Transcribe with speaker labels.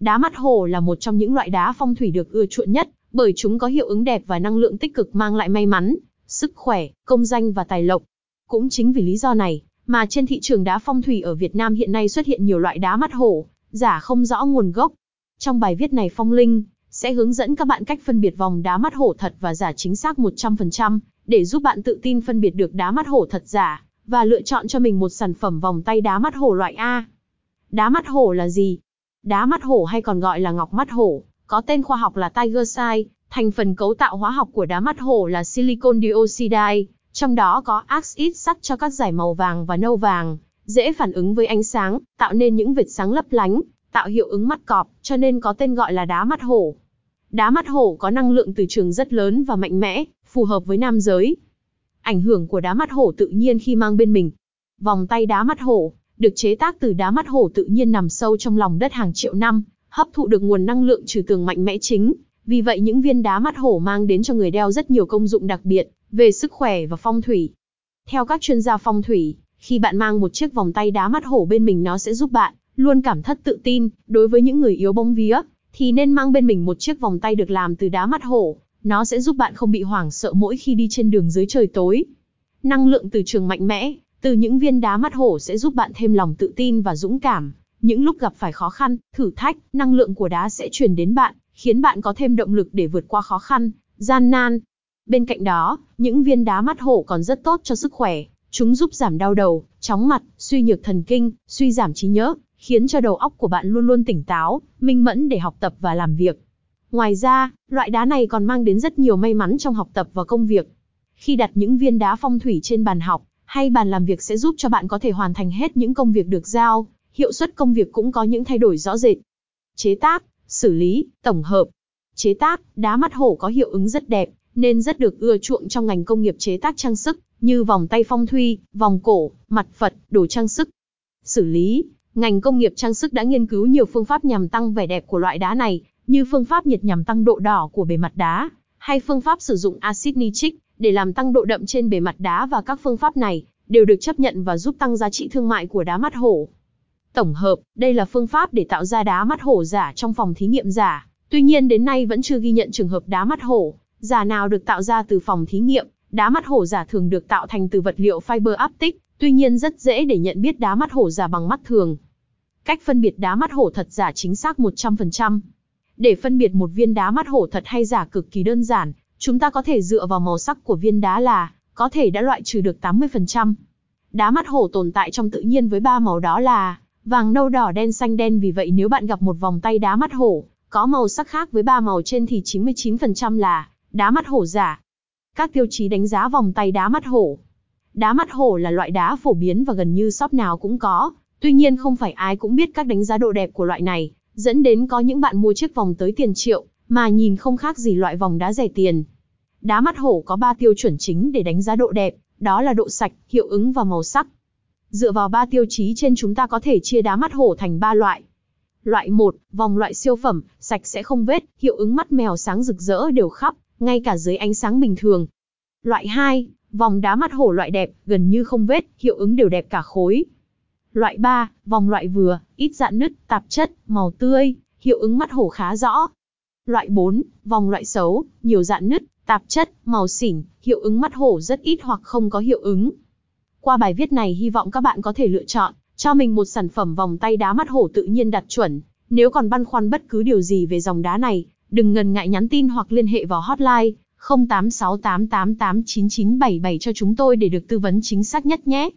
Speaker 1: Đá mắt hồ là một trong những loại đá phong thủy được ưa chuộng nhất, bởi chúng có hiệu ứng đẹp và năng lượng tích cực mang lại may mắn, sức khỏe, công danh và tài lộc. Cũng chính vì lý do này, mà trên thị trường đá phong thủy ở Việt Nam hiện nay xuất hiện nhiều loại đá mắt hổ, giả không rõ nguồn gốc. Trong bài viết này Phong Linh sẽ hướng dẫn các bạn cách phân biệt vòng đá mắt hổ thật và giả chính xác 100%, để giúp bạn tự tin phân biệt được đá mắt hổ thật giả, và lựa chọn cho mình một sản phẩm vòng tay đá mắt hổ loại A. Đá mắt hổ là gì? Đá mắt hổ hay còn gọi là ngọc mắt hổ, có tên khoa học là tigersite, thành phần cấu tạo hóa học của đá mắt hổ là silicon dioxide, trong đó có axit sắt cho các giải màu vàng và nâu vàng, dễ phản ứng với ánh sáng, tạo nên những vệt sáng lấp lánh, tạo hiệu ứng mắt cọp, cho nên có tên gọi là đá mắt hổ. Đá mắt hổ có năng lượng từ trường rất lớn và mạnh mẽ, phù hợp với nam giới. Ảnh hưởng của đá mắt hổ tự nhiên khi mang bên mình. Vòng tay đá mắt hổ, được chế tác từ đá mắt hổ tự nhiên nằm sâu trong lòng đất hàng triệu năm, hấp thụ được nguồn năng lượng trừ tường mạnh mẽ chính. Vì vậy những viên đá mắt hổ mang đến cho người đeo rất nhiều công dụng đặc biệt, về sức khỏe và phong thủy. Theo các chuyên gia phong thủy, khi bạn mang một chiếc vòng tay đá mắt hổ bên mình nó sẽ giúp bạn luôn cảm thất tự tin, đối với những người yếu bóng vía, thì nên mang bên mình một chiếc vòng tay được làm từ đá mắt hổ, nó sẽ giúp bạn không bị hoảng sợ mỗi khi đi trên đường dưới trời tối. Năng lượng từ trường mạnh mẽ, từ những viên đá mắt hổ sẽ giúp bạn thêm lòng tự tin và dũng cảm. Những lúc gặp phải khó khăn, thử thách, năng lượng của đá sẽ truyền đến bạn, khiến bạn có thêm động lực để vượt qua khó khăn, gian nan. Bên cạnh đó, những viên đá mắt hổ còn rất tốt cho sức khỏe. Chúng giúp giảm đau đầu, chóng mặt, suy nhược thần kinh, suy giảm trí nhớ, khiến cho đầu óc của bạn luôn luôn tỉnh táo, minh mẫn để học tập và làm việc. Ngoài ra, loại đá này còn mang đến rất nhiều may mắn trong học tập và công việc. Khi đặt những viên đá phong thủy trên bàn học hay bàn làm việc sẽ giúp cho bạn có thể hoàn thành hết những công việc được giao, hiệu suất công việc cũng có những thay đổi rõ rệt. Chế tác, xử lý, tổng hợp. Chế tác, đá mắt hổ có hiệu ứng rất đẹp, nên rất được ưa chuộng trong ngành công nghiệp chế tác trang sức, như vòng tay phong thủy, vòng cổ, mặt Phật, đồ trang sức. Xử lý, ngành công nghiệp trang sức đã nghiên cứu nhiều phương pháp nhằm tăng vẻ đẹp của loại đá này, như phương pháp nhiệt nhằm tăng độ đỏ của bề mặt đá, hay phương pháp sử dụng axit nitric để làm tăng độ đậm trên bề mặt đá và các phương pháp này đều được chấp nhận và giúp tăng giá trị thương mại của đá mắt hổ. Tổng hợp, đây là phương pháp để tạo ra đá mắt hổ giả trong phòng thí nghiệm giả. Tuy nhiên đến nay vẫn chưa ghi nhận trường hợp đá mắt hổ giả nào được tạo ra từ phòng thí nghiệm. Đá mắt hổ giả thường được tạo thành từ vật liệu fiber optic, tuy nhiên rất dễ để nhận biết đá mắt hổ giả bằng mắt thường. Cách phân biệt đá mắt hổ thật giả chính xác 100%. Để phân biệt một viên đá mắt hổ thật hay giả cực kỳ đơn giản, chúng ta có thể dựa vào màu sắc của viên đá là, có thể đã loại trừ được 80%. Đá mắt hổ tồn tại trong tự nhiên với ba màu đó là vàng, nâu, đỏ, đen, xanh, đen. Vì vậy nếu bạn gặp một vòng tay đá mắt hổ, có màu sắc khác với ba màu trên thì 99% là đá mắt hổ giả. Các tiêu chí đánh giá vòng tay đá mắt hổ. Đá mắt hổ là loại đá phổ biến và gần như shop nào cũng có. Tuy nhiên không phải ai cũng biết các đánh giá độ đẹp của loại này dẫn đến có những bạn mua chiếc vòng tới tiền triệu, mà nhìn không khác gì loại vòng đá rẻ tiền. Đá mắt hổ có 3 tiêu chuẩn chính để đánh giá độ đẹp, đó là độ sạch, hiệu ứng và màu sắc. Dựa vào 3 tiêu chí trên chúng ta có thể chia đá mắt hổ thành 3 loại. Loại 1, vòng loại siêu phẩm, sạch sẽ không vết, hiệu ứng mắt mèo sáng rực rỡ đều khắp, ngay cả dưới ánh sáng bình thường. Loại 2, vòng đá mắt hổ loại đẹp, gần như không vết, hiệu ứng đều đẹp cả khối. Loại 3, vòng loại vừa, ít dạn nứt, tạp chất, màu tươi, hiệu ứng mắt hổ khá rõ. Loại 4, vòng loại xấu, nhiều dạn nứt, tạp chất, màu xỉn, hiệu ứng mắt hổ rất ít hoặc không có hiệu ứng. Qua bài viết này hy vọng các bạn có thể lựa chọn cho mình một sản phẩm vòng tay đá mắt hổ tự nhiên đạt chuẩn. Nếu còn băn khoăn bất cứ điều gì về dòng đá này, đừng ngần ngại nhắn tin hoặc liên hệ vào hotline 0868889977 cho chúng tôi để được tư vấn chính xác nhất nhé.